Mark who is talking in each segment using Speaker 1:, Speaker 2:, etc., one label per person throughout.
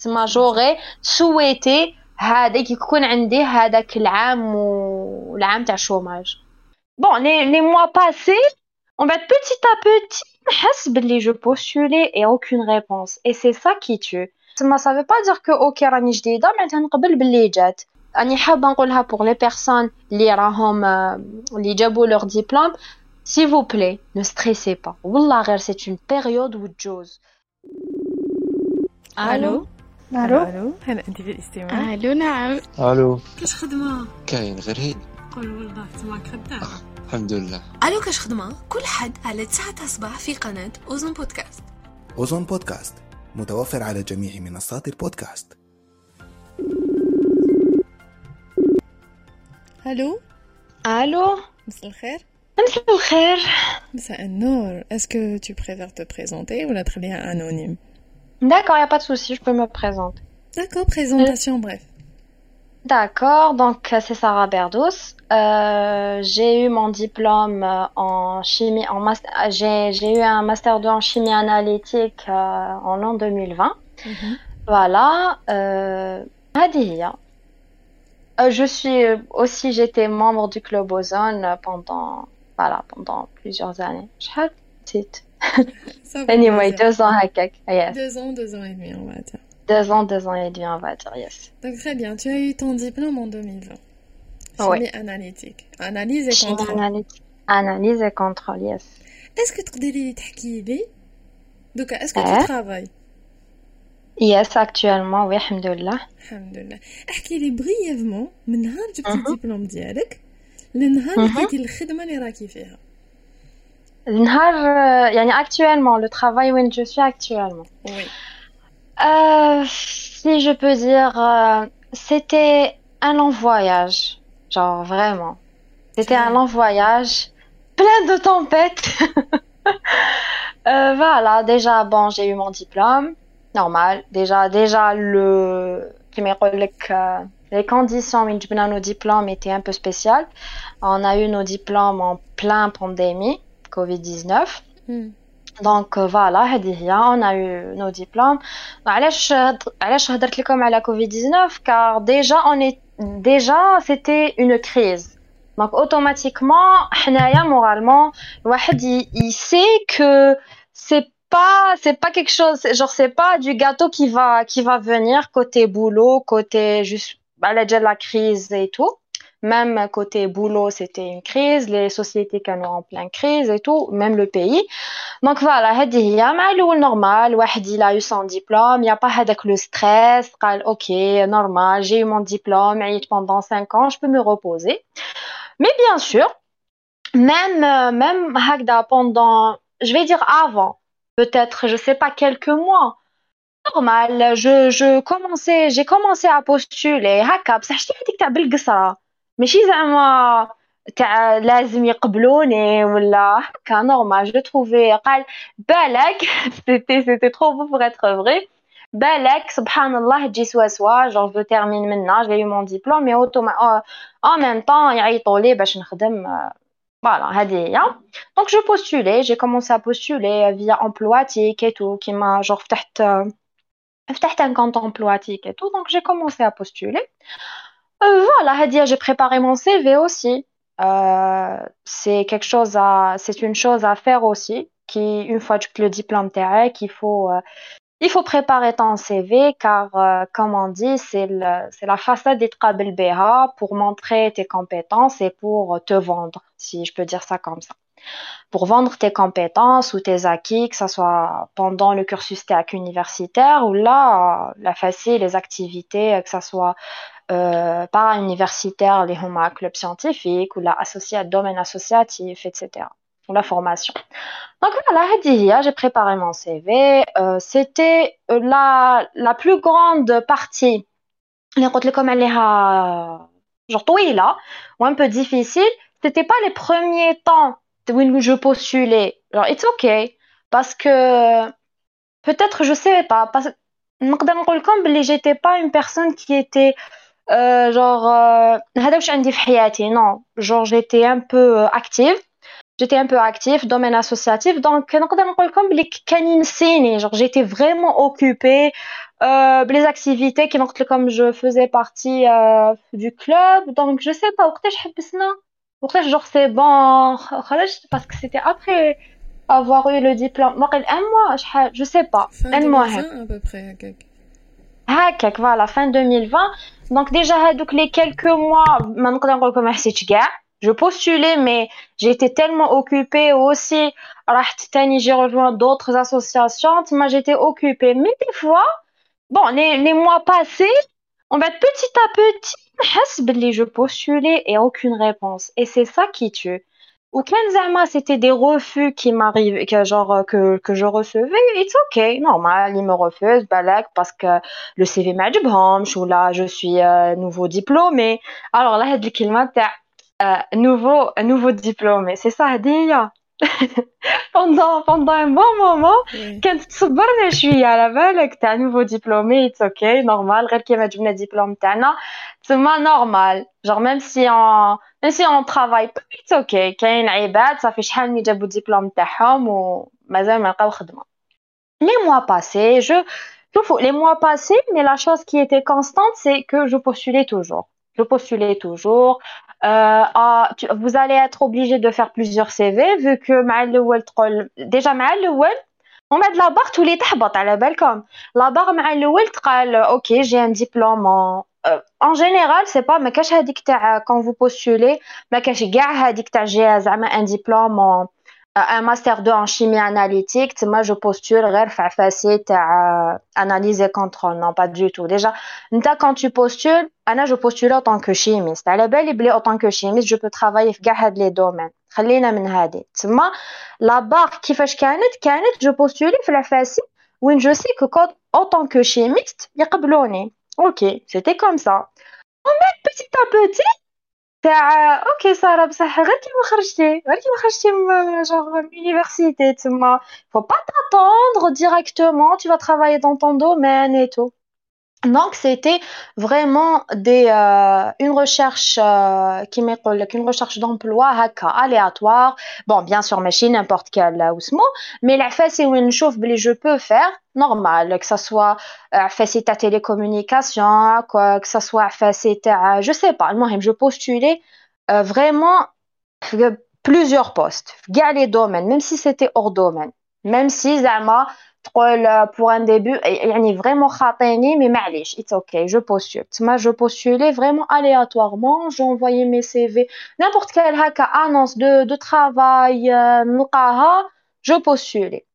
Speaker 1: تما جوغي سويتي هذاك يكون عندي هذاك العام والعام تاع الشوماج بون لي لي موا باسي on va petit à petit نحس بلي جو بوستولي et aucune réponse et c'est ça qui tue تما ça veut pas dire que اوكي راني جديده معناتها نقبل باللي جات راني حابه نقولها pour les personnes اللي راهم اللي جابوا leur diplôme s'il vous plaît ne stressez pas والله غير c'est une période où تجوز
Speaker 2: الو
Speaker 3: ألو؟
Speaker 2: ألو؟ هلا انت في الاستماع؟
Speaker 3: ألو نعم.
Speaker 4: ألو.
Speaker 2: كاش خدمة؟
Speaker 4: كاين غير هيد
Speaker 2: قول والله تماك خدام.
Speaker 4: الحمد لله.
Speaker 5: ألو كاش خدمة؟ كل حد على 9 صباح في قناة أوزون بودكاست.
Speaker 6: أوزون بودكاست متوفر على جميع منصات البودكاست.
Speaker 2: ألو؟
Speaker 1: ألو؟
Speaker 2: مساء الخير.
Speaker 1: مساء الخير.
Speaker 2: مساء النور. اسكو tu préfères te présenter ولا تخليها anonyme?
Speaker 1: D'accord, il n'y a pas de souci, je peux me présenter.
Speaker 2: D'accord, présentation, euh, bref.
Speaker 1: D'accord, donc euh, c'est Sarah Berdos. Euh, j'ai eu mon diplôme en chimie, en master, j'ai, eu un master 2 en chimie analytique en l'an 2020.
Speaker 2: Mm-hmm.
Speaker 1: Voilà. Euh, je suis aussi, j'étais membre du club Ozone pendant, voilà, pendant plusieurs années. Petite.
Speaker 2: Ça va,
Speaker 1: Anyway,
Speaker 2: on va dire.
Speaker 1: deux ans هكاك. Yes.
Speaker 2: Deux ans, deux ans et demi, on va dire.
Speaker 1: Deux ans, deux ans et demi, on va dire. Yes.
Speaker 2: Donc très bien, tu as eu ton diplôme en 2020.
Speaker 1: Ouais.
Speaker 2: Chimie analytique. Analyse et
Speaker 1: Chimie
Speaker 2: contrôle.
Speaker 1: analytique. Analyse et contrôle, yes.
Speaker 2: Est-ce que تقدري تحكي لي دوكا est-ce que
Speaker 1: Eh?
Speaker 2: tu travailles
Speaker 1: Yes, actuellement, oui, alhamdoulilah.
Speaker 2: الحمد لله احكي لي بريفمون من نهار جبتي
Speaker 1: أها.
Speaker 2: الدبلوم ديالك لنهار اللي
Speaker 1: أها.
Speaker 2: بديتي الخدمه اللي راكي فيها
Speaker 1: نهار يعني actuellement, le travail où je suis actuellement.
Speaker 2: وي
Speaker 1: Euh, si je peux dire, euh, c'était un long voyage. Genre, vraiment. C'était un long voyage, plein de tempêtes. Euh, voilà, déjà, bon, j'ai eu mon diplôme. Normal. Déjà, déjà, le, qui me que euh, les conditions où on a nos diplômes étaient un peu spéciales. On a eu nos diplômes en plein pandémie, Covid-19.
Speaker 2: مم.
Speaker 1: دونك فوالا هذه هي اون eu nos diplômes علاش علاش هضرت لكم على كوفيد 19 car déjà on est déjà c'était une crise donc automatiquement حنايا moralement الواحد y, il sait que c'est pas c'est pas quelque chose genre c'est pas du gâteau qui va qui va venir côté boulot côté juste على جال la crise et tout même côté boulot c'était une crise les sociétés qui sont en pleine crise et tout même le pays donc voilà هذه هي مع الاول normal واحد il a eu son diplôme il y a pas هذاك le stress قال ok normal j'ai eu mon diplôme عييت pendant 5 ans je peux me reposer mais bien sûr même euh, même هكذا pendant je vais dire avant peut-être je sais pas quelques mois normal je je commençais j'ai commencé à postuler هكا بصح شتي هذيك تاع بالقصرة ماشي زعما تاع لازم يقبلوني ولا هكا نورمال جو تروفي قال بالك سيتي سيتي ترو beau pour être vrai بالك سبحان الله تجي سوا سوا genre je termine maintenant j'ai eu mon diplôme mais automatiquement en même temps يعيطوا لي باش نخدم euh, voilà هذه هي donc je postulais j'ai commencé à postuler via Emploatique et tout qui m'a genre فتحت فتحت un compte Emploatique et tout donc j'ai commencé à postuler euh, voilà, Hadia, j'ai préparé mon CV aussi. Euh, c'est quelque chose à, c'est une chose à faire aussi, qui, une fois que le diplôme t'es, qu'il faut, euh, il faut préparer ton CV car, comme on dit, c'est la façade d'Itqabel BH pour montrer tes compétences et pour te vendre, si je peux dire ça comme ça. Pour vendre tes compétences ou tes acquis, que ce soit pendant le cursus TAC universitaire ou là, la facile, les activités, que ce soit euh, par para-universitaires, les huma club scientifique ou la associé domaine associatif, etc. Ou la formation. Donc voilà, j'ai préparé mon CV. Euh, c'était euh, la, la, plus grande partie, les comme elle est à, genre là, ou un peu difficile. C'était pas les premiers temps où je postulais. Genre, it's okay. Parce que peut-être, je sais pas, parce que j'étais pas une personne qui était genre هذا واش عندي في حياتي non genre j'étais un peu euh, active j'étais un peu active domaine associatif donc نقدر نقول لكم بلي كانين سيني genre j'étais vraiment occupée euh, les activités qui قلت لكم je faisais partie euh, du club donc je sais pas وقتاش حبسنا وقتاش genre c'est bon خرجت parce que c'était après avoir eu le diplôme واقيلا un mois شحال je sais pas
Speaker 2: Fin
Speaker 1: المهم
Speaker 2: 2020 à peu près هكاك
Speaker 1: هكاك voilà fin 2020 donc déjà هادوك les quelques mois ما نقدر نقول لكم ما حسيتش كاع je postulais mais j'étais tellement occupée aussi رحت تاني j'ai rejoint d'autres associations moi j'étais occupée mais des fois bon les, les mois passés on va petit à petit نحس بلي je postulais et aucune réponse et c'est ça qui tue ou quand زعما c'était des refus qui m'arrivent que genre que que je recevais it's okay normal ils me refusent balak parce que le CV ما عجبهمش ou là je suis euh, nouveau diplômé alors là هاد الكلمة تاع euh, nouveau nouveau diplômé c'est ça هادي هي pendant pendant un bon moment
Speaker 2: Oui.
Speaker 1: كانت تصبرنا شويه على بالك تاع نوفو ديبلومي اتس اوكي نورمال غير كيما جبنا الدبلوم تاعنا تما نورمال جور ميم سي اون ميم سي اون ترافاي با اتس اوكي كاين عباد صافي شحال من جابوا الدبلوم تاعهم ومازال ما لقاو خدمه les mois passés je شوفوا les mois passés mais la chose qui était constante c'est que je postulais toujours je postulais toujours euh, ah, tu- vous allez être obligé de faire plusieurs CV vu que مع الأول تقول déjà مع الأول ومن بعد لا باغ تولي تحبط على بالكم لا باغ مع الاول تقال اوكي جي ان ديبلوم ان جينيرال سي با ما كاش هذيك تاع كون فو بوستولي ما كاش كاع هذيك تاع جي زعما ان ديبلوم ان ماستر 2 en chimie analytique تما جو بوستول غير في عفاسي تاع analyse et contrôle non pas du tout déjà انت quand tu postules انا جو بوستول en tant que chimiste على بالي بلي en tant que chimiste je peux travailler في كاع هاد لي دومين خلينا من هادي تما لا باغ كيفاش كانت كانت جو بوستولي في العفاسي وين جو سي كو كود en tant que chimiste يقبلوني اوكي سيتي كوم سا ومن بعد بيتي تا بيتي تاع اوكي ساره بصح غير كيما خرجتي غير كيما خرجتي من جونغ لونيفرسيتي تما faut pas t'attendre directement tu vas travailler dans ton domaine et tout donc c'était vraiment euh, une recherche euh, qui m'est euh, une recherche d'emploi aléatoire. Bon, bien sûr, machine n'importe quel osmo, mais la face c'est une chauffe je peux faire normal que ça soit facette à télécommunication, que ça soit facette à je sais pas, moi je postulais vraiment plusieurs postes, gars les domaines, même si c'était hors domaine, même si Zama تقول euh, pour un début يعني vraiment خاطيني mais معليش it's okay je postule تما je postulais vraiment aléatoirement j'envoyais mes CV n'importe quelle هكا annonce de de travail euh, نلقاها je postulais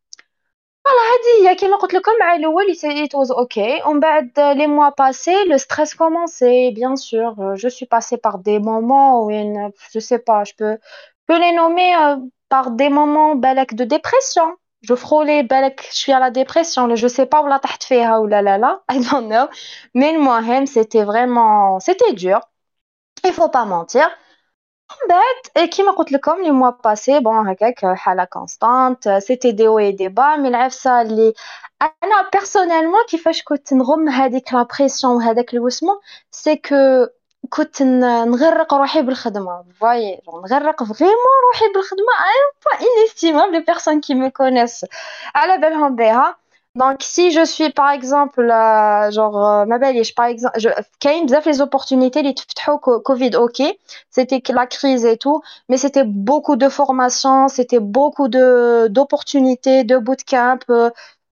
Speaker 1: هادي هي كيما قلت لكم مع الاول it was okay ومن بعد les mois passés le stress commençait bien sûr Euh, je suis passée par des moments où une, je sais pas je peux je peux les nommer euh, par des moments بالك de dépression je frôlais بالك je suis à la dépression je sais pas ولا طحت فيها ولا لا لا I don't know mais المهم c'était vraiment c'était dur il faut pas mentir من بعد et كيما قلت لكم les mois passés bon هكاك حالة constante c'était des hauts et des bas mais العفسة اللي انا personnellement كيفاش كنت نغم هذيك لا بريسيون وهذاك الوسمو سي كو كنت ن- نغرق روحي بالخدمه فوايي نغرق فريمون روحي بالخدمه ان بوان انستيمابل لي بيرسون كي مو كونيس على بالهم بها دونك سي جو سوي باغ اكزومبل جونغ ما باليش باغ اكزومبل كاين بزاف لي زوبورتونيتي اللي تفتحوا كوفيد اوكي سيتي لا كريز اي تو mais c'était beaucoup de formations, c'était beaucoup de d'opportunités, de bootcamp, euh, euh,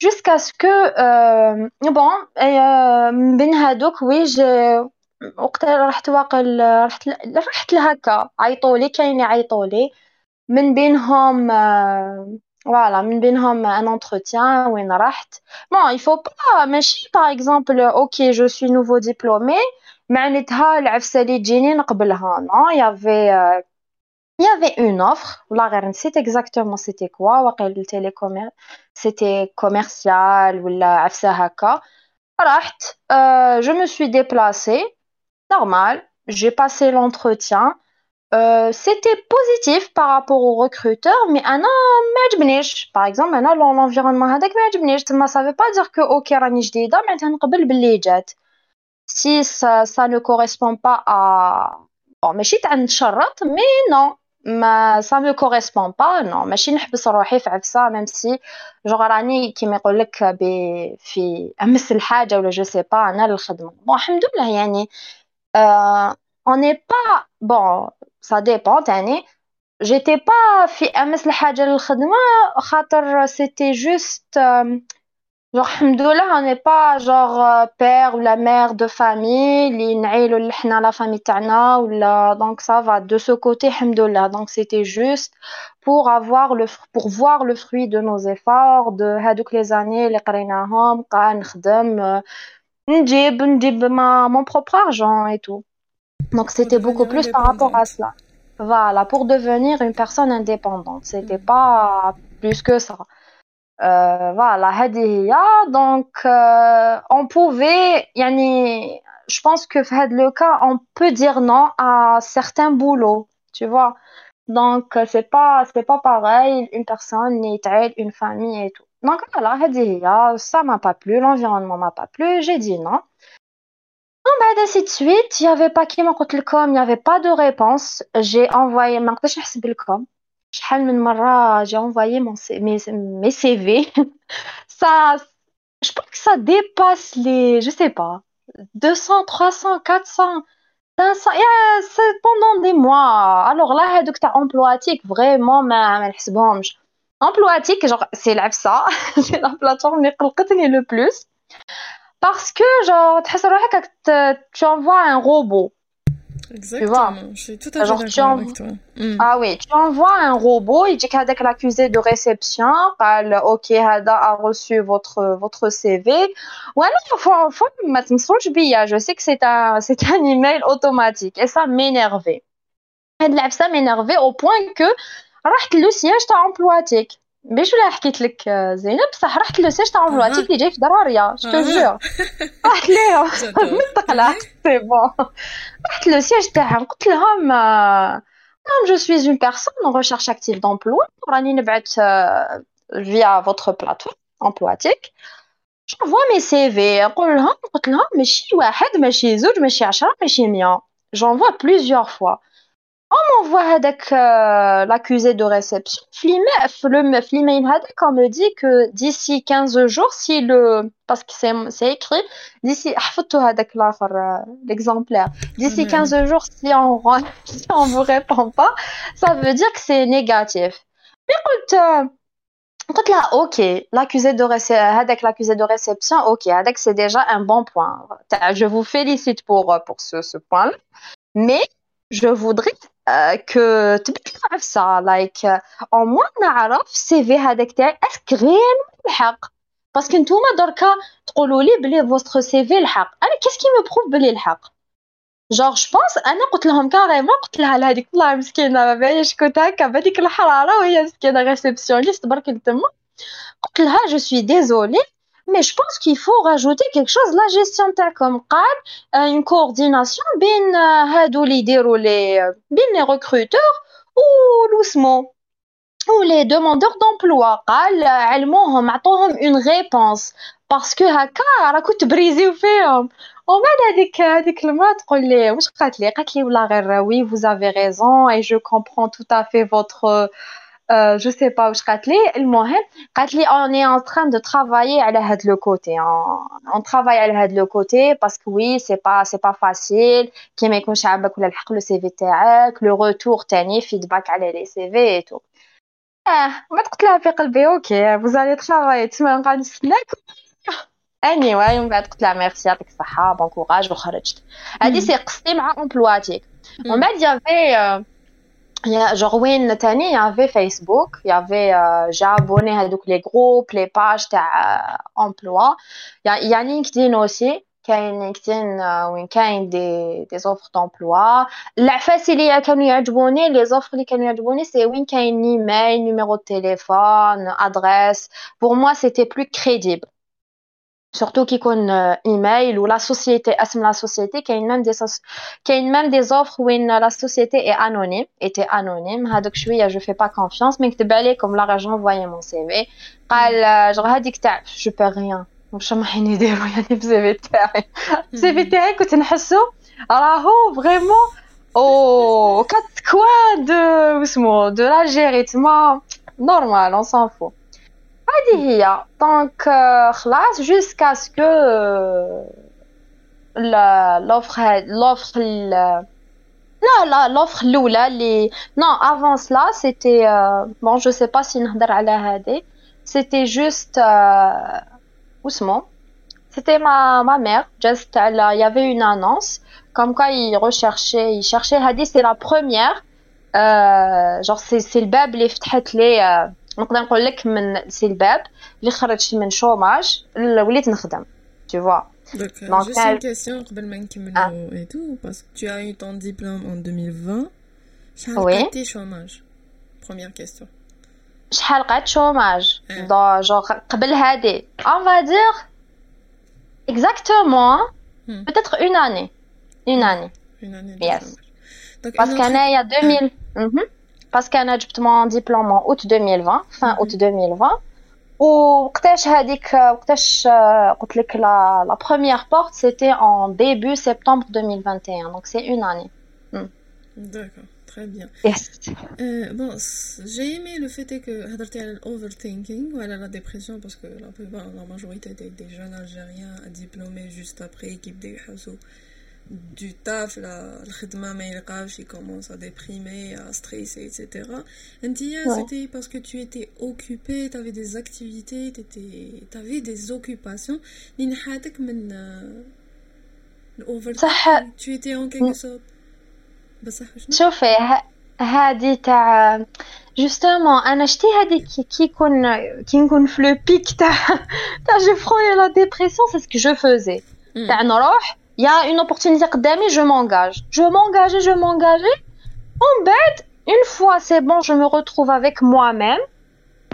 Speaker 1: jusqu'à ce que euh, bon من هذوك وي جي وقت رحت واقل رحت رحت لهكا عيطولي كاين يعيطولي من بينهم آه، فوالا من بينهم ان انتروتيان وين رحت. بون يفو با ماشي باغ اكزومبل أوكي جو سوي نوفو ديبلومي معناتها العفسه اللي تجيني نقبلها. نو يافي il y avait une offre, exactement c'était quoi, c'était commercial ou la euh, je me suis déplacée, normal, j'ai passé l'entretien. Euh, c'était positif par rapport au recruteur, mais Anna Majbnish, par exemple, l'environnement avec ça ne veut pas dire que OK, Si ça, ne correspond pas à. Mais non, ما ça me correspond pas non. ماشي نحبس روحي في عفسة ميم سي جوغ راني كيما يقول لك في أمس الحاجة ولا جو سي با أنا للخدمه بون الحمد لله يعني اون ني با بون سا ديبون تاني جيتي با في أمس الحاجة للخدمة خاطر سيتي جوست Genre, alhamdoulillah, on n'est pas genre euh, père ou la mère de famille, les n'aïlou la famille ta'na, ou la, donc ça va de ce côté, alhamdoulillah. Donc c'était juste pour avoir le, pour voir le fruit de nos efforts, de hadouk les années, les qarinahom, kan, khdem, euh, n'jib, n'jib ma, mon propre argent et tout. Donc c'était beaucoup plus par rapport à cela. Voilà, pour devenir une personne indépendante. C'était pas plus que ça. Euh, voilà, donc euh, on pouvait, yani, je pense que le cas, on peut dire non à certains boulots, tu vois. Donc euh, c'est pas c'est pas pareil, une personne aide une famille et tout. Donc voilà, ça m'a pas plu, l'environnement m'a pas plu, j'ai dit non. Non, bah, ben, ainsi de suite, il n'y avait pas qui m'a il n'y avait pas de réponse. J'ai envoyé, ma je شحال من مرة j'ai envoyé mon mes, mes CV ça je pense que ça dépasse les je sais pas 200 300 400 500 yeah, c'est pendant des mois alors là هادوك تاع emploatique vraiment ما ما نحسبهمش emploatique genre c'est l'AFSA c'est la plateforme اللي قلقتني le plus parce que genre تحس روحك tu envoies un robot
Speaker 2: Exactement. Tu vois? Je suis tout à fait d'accord avec toi.
Speaker 1: Mm. Ah oui, tu envoies un robot, il dit qu'avec l'accusé de réception, parle OK, Hada a reçu votre votre CV. Ouais, non, faut faut maintenant hein. je sais que c'est un c'est un email automatique et ça m'énervait. Ça m'énervait au point que le siège t'a employé. باش ولا حكيت لك زينب بصح رحت لو سيج تاع امبلواتيك اللي جاي في دراريا جو جور رحت ليهم مستقلة سي بون رحت لو سيج تاعهم قلت لهم نعم جو سويز اون بيرسون اون ريشيرش اكتيف دومبلوا راني نبعث فيا فوتر بلاتفورم امبلواتيك جونفوا مي سي في on m'envoie euh, l'accusé de réception. Le l'email on me dit que d'ici 15 jours, si le, parce que c'est écrit, d'ici, euh, l'exemplaire, d'ici 15 mhm. jours, si on, si on vous répond pas, ça veut dire que c'est négatif. Mais écoute, écoute là, ok, l'accusé de réception, de réception, ok, c'est déjà un bon point. Je vous félicite pour, pour ce, ce point-là. Mais, je voudrais que تبقى عفسة لايك أو موان نعرف السي هذاك تاعي اسك غير الحق باسكو نتوما دركا تقولوا لي بلي فوستر سي في الحق أنا كيس كي مو بروف بلي الحق جوغ جو بونس أنا قلت لهم كاريمون قلت لها لهذيك والله مسكينه ما باليش كنت هكا بهذيك الحراره وهي مسكينه ريسبسيونيست برك تما قلت لها جو سوي ديزولي mais je pense qu'il faut rajouter quelque chose la gestion comme قال une coordination بين هادو اللي يديروا les بين les recruteurs ou l'ousmo ou les demandeurs d'emploi قال علموهم عطوهم une réponse parce que هكا راكو تبريزيو فيهم ومن بعد هذيك هذيك المرا تقول لي واش قالت لي قالت لي والله غير وي vous avez raison et je comprends tout à fait votre euh, je sais pas واش قالت لي المهم قالت لي on est en train de travailler على هاد le côté on, on travaille على هاد le côté parce que oui c'est pas c'est pas facile كي ما يكونش عاجبك ولا الحق لو سي في تاعك لو روتور تاني فيدباك على لي سي في اي تو اه ما قلت لها في قلبي اوكي vous allez travailler تسمى نقعد نستناك اني واي من بعد قلت لها ميرسي يعطيك الصحه بون كوراج وخرجت هذه سي قصتي مع امبلواتيك ومن بعد يافي genre oui il y avait Facebook il y avait euh, j'ai abonné à les groupes les pages d'emploi il y a LinkedIn aussi كاين كاين وين كاين دي دي زوفر دومبلوا العفاس اللي كانوا يعجبوني لي زوفر اللي كانوا يعجبوني سي وين كاين ايميل نيميرو دو تيليفون ادريس بور موا سيتي بلو كريديبل surtout qui connaît euh, email ou la société assume la société qui a même des qui a même des offres où la société est anonyme était anonyme donc je suis je fais pas confiance mais que balais comme l'argent envoyé mon CV قال genre هذيك تاع je perds rien واش راح يديروا يعني بزاف تاعي السي تاعي كنت نحسو راهو فريمون او كات كوا دو اسمو دو لاجيري تما نورمال اون سان فو هذه هي دونك خلاص جوسكا سكو لوفر لوفر لا لا لوفر الاولى اللي نو افون سلا سيتي بون جو سي با سي نهضر على هذه سيتي جوست اوسمو C'était ma, ma mère, juste, elle, il y avait une annonce, comme quoi il recherchait, il cherchait, Hadi, c'est la première, euh, genre, c'est, c'est le bab, les les, euh, نقدر نقول لك من سي الباب اللي خرجت من شوماج وليت نخدم tu vois
Speaker 2: Donc, Donc juste une question قبل ما نكملوا et tout parce que tu as eu ton diplôme en 2020 شحال oui. قعدتي chômage première question
Speaker 1: شحال قعدت شوماج دو جوغ قبل هادي on va dire exactement hmm. peut-être une année une année
Speaker 2: une année
Speaker 1: yes parce qu'انايا 2000 mm -hmm. parce qu'انا جبت mon diplôme en août 2020 fin août 2020 وقتاش هذيك وقتاش قلت لك la, la première porte c'était en début septembre 2021 donc c'est une année
Speaker 2: hmm. d'accord très bien
Speaker 1: yes.
Speaker 2: euh, bon j'ai aimé le fait que هضرتي على overthinking ou à la dépression parce que la plupart la majorité des, des jeunes algériens diplômés juste après qui يبداو يحوسوا du taf, le khidma mais il commence à déprimer, à stresser, etc. Ntia, c'était parce que tu étais occupé, tu avais des activités, tu avais des occupations. tu étais en quelque sorte.
Speaker 1: شوفي هادي تاع جوستومون انا شتي هادي كي كي يكون كي نكون في لو بيك تاع تاع جو فروني لا ديبرسيون سي سكو جو فوزي تاع نروح il y a une opportunité je m'engage. Je m'engage, je m'engage. En bête, une fois c'est bon, je me retrouve avec moi-même.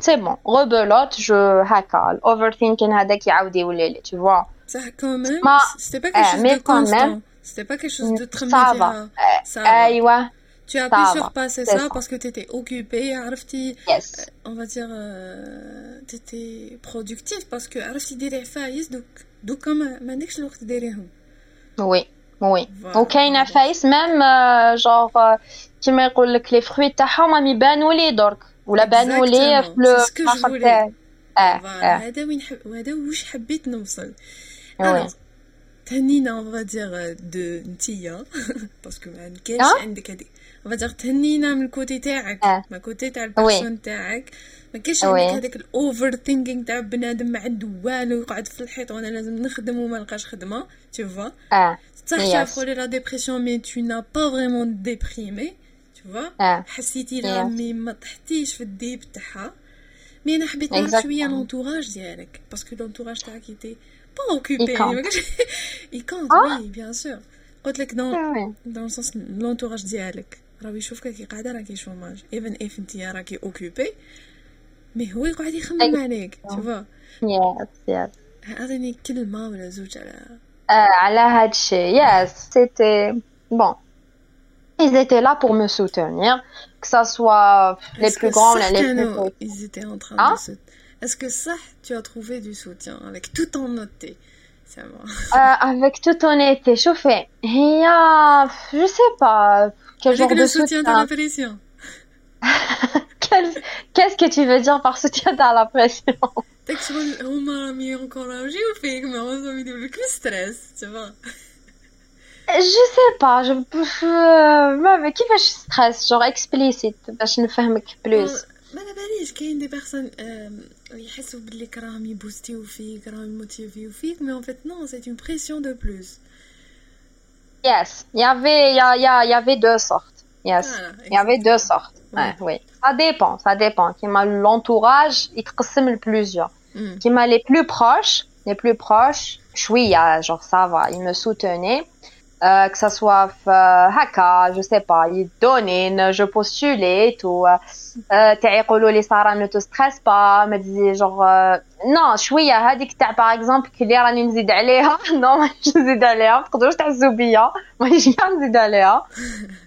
Speaker 1: C'est bon, rebelote, je hacka. Overthinking hadak yaoudi ou tu vois.
Speaker 2: Ça, quand même, c'était pas quelque eh, chose mais de quand Même, c'était pas quelque chose de très
Speaker 1: Ça va. Ça eh, va. Eh,
Speaker 2: tu as pu surpasser ça, ça, parce que tu étais occupée, arfti,
Speaker 1: yes.
Speaker 2: Euh, on va dire, euh, tu étais productive parce que arfti des faillis, donc, donc comme, euh, ma le ديريهم.
Speaker 1: وي وي وكاينه فايس ميم جوغ كيما يقول لك لي فروي تاعهم راهم يبانوا لي درك ولا بانوا لي في
Speaker 2: لو تاعي هذا وين وهذا واش حبيت نوصل تهنينا اون فادير دو نتيا باسكو ما كاينش عندك هذيك فادير تهنينا من الكوتي تاعك من الكوتي تاع البيرسون تاعك ما كاينش عندك هذاك الاوفر ثينكينغ تاع بنادم ما عنده والو يقعد في الحيط وأنا لازم نخدم وما نلقاش خدمه vois.
Speaker 1: Ah.
Speaker 2: صح شاف لا ديبرسيون مي تو نا با فريمون ديبريمي tu vois. حسيتي لها مي ما طحتيش في الديب تاعها مي أنا حبيت نعرف شوية لونتوراج ديالك باسكو لونتوراج تاعك يتي با اوكوبي compte. oui bien sûr. قلت لك دون دون سونس لونتوراج ديالك راهو يشوفك كي قاعده راكي شوماج ايفن اف انت راكي اوكوبي مي هو يقعد يخمم عليك تشوفا
Speaker 1: يس يس
Speaker 2: اعطيني كلمه ولا زوج على
Speaker 1: على هاد الشيء يس سيتي بون Ils étaient là pour me soutenir, que ça soit les plus grands ou les plus
Speaker 2: petits. Ils étaient en train ah? de se... Est-ce que ça, tu as trouvé du soutien avec tout en honnêteté
Speaker 1: euh, Avec toute honnêteté, chauffé. Il y a, je sais pas, quel
Speaker 2: avec
Speaker 1: genre
Speaker 2: le
Speaker 1: de
Speaker 2: soutien.
Speaker 1: soutien
Speaker 2: de la pression.
Speaker 1: Qu'est-ce que tu veux dire par soutien dans la pression
Speaker 2: داك شغل هما راهم ينكوراجيو فيك مي هما يديروا لك ستريس تفا
Speaker 1: جو سي با جو ما كيفاش ستريس جوغ اكسبليسيت باش نفهمك بلوس
Speaker 2: ما على باليش كاين دي بيرسون يحسوا بلي راهم يبوستيو فيك راهم يموتيفيو فيك مي ان فيت نو سي اون بريسيون دو بلوس
Speaker 1: Yes, il y avait, il deux sortes. Yes, ah, y avait deux sortes. Oui. Ouais, oui. Ça dépend, ça dépend. Qui m'a l'entourage, il le plusieurs. Qui m'a les plus proches, les plus proches, chouïa, genre ça va, ils me soutenaient. Euh, que ça soit euh, haka, je sais pas, ils donnaient, je postulais et tout. Euh, les Sarah, ne te stresse pas, me disait genre, non شويه هذيك تاع par exemple كلي راني نزيد عليها non مانيش نزيد عليها ما تقدروش تحسوا بيا مانيش كاع نزيد عليها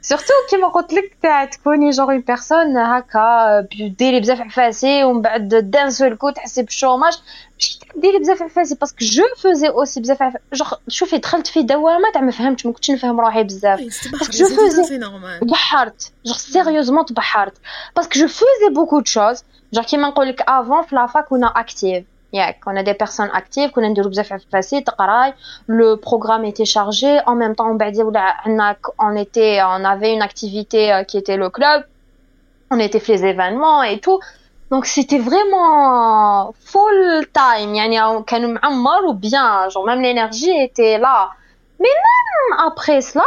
Speaker 1: سورتو كيما قلت لك تاع تكوني جور اون بيرسون هكا ديري بزاف عفاسي ومن بعد دان سول كو تحسي بالشوماج ماشي ديري بزاف عفاسي باسكو جو فوزي اوسي بزاف جوغ شوفي دخلت في دوامه تاع ما فهمتش ما كنتش نفهم روحي بزاف
Speaker 2: باسكو جو فوزي
Speaker 1: تبحرت جوغ سيريوزمون تبحرت باسكو جو فوزي بوكو دو شوز Genre, qui m'a dit avant, la fac, on a active. Yeah, on a des personnes actives, qu'on a des groupes facile, le programme était chargé. En même temps, on était, on avait une activité euh, qui était le club. On était fait les événements et tout. Donc, c'était vraiment full time. Yani, euh, on ou bien, genre, même l'énergie était là. Mais même après cela,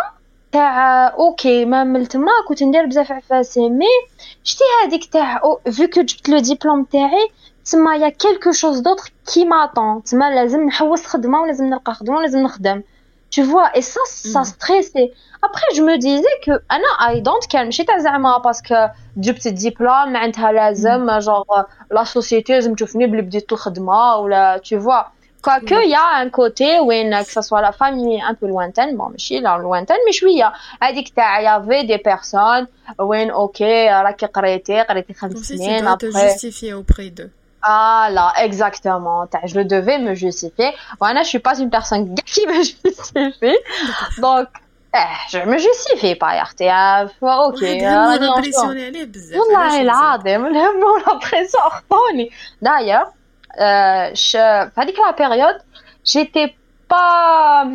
Speaker 1: تاع اوكي ما ملت ما كنت ندير بزاف عفاسي مي شتي هذيك تاع vu que جبت لو ديبلوم تاعي تسمى يا كيلكو شوز دوطر كي ماتون تسمى لازم نحوس خدمه ولازم نلقى خدمه ولازم نخدم tu vois et ça ça stressait après je me disais que انا I don't care ماشي تاع زعما باسكو جبت الدبلوم معناتها لازم جونغ لا سوسيتي لازم تشوفني بلي بديت الخدمه ولا tu vois Quoique, il y a un côté où, euh, que ce soit la famille un peu lointaine, bon, je suis là, lointaine, mais je suis là. Elle dit qu'il y avait des personnes, où, ok, euh, là, qui qrêté, qrêté 5 semaines
Speaker 2: après. te justifier auprès d'eux.
Speaker 1: Ah là, exactement. Je le devais me justifier. Voilà, je suis pas une personne qui me justifie. Donc, eh, je me justifie pas RTF ok euh, on a pression d'ailleurs euh, je, في هذيك la période, j'étais pas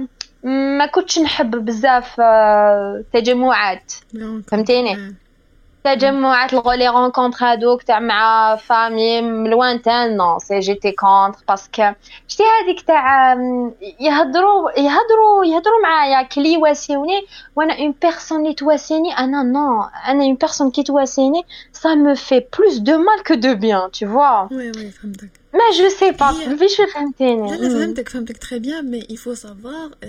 Speaker 1: ما كنتش نحب بزاف تجمعات فهمتيني تجمعات لي رونكونتر هادوك تاع مع فامي لوانتان نو سي جيتي كونتر باسكو شتي هذيك تاع يهضروا يهضروا يهضروا معايا كلي يواسيوني وانا اون بيرسون اللي تواسيني انا نو انا اون بيرسون كي تواسيني سا مو في بلوس دو مال كو دو بيان tu vois
Speaker 2: وي وي فهمتك
Speaker 1: ما جو سي با كيفاش فهمتيني
Speaker 2: لا لا فهمتك فهمتك تري بيان مي il faut savoir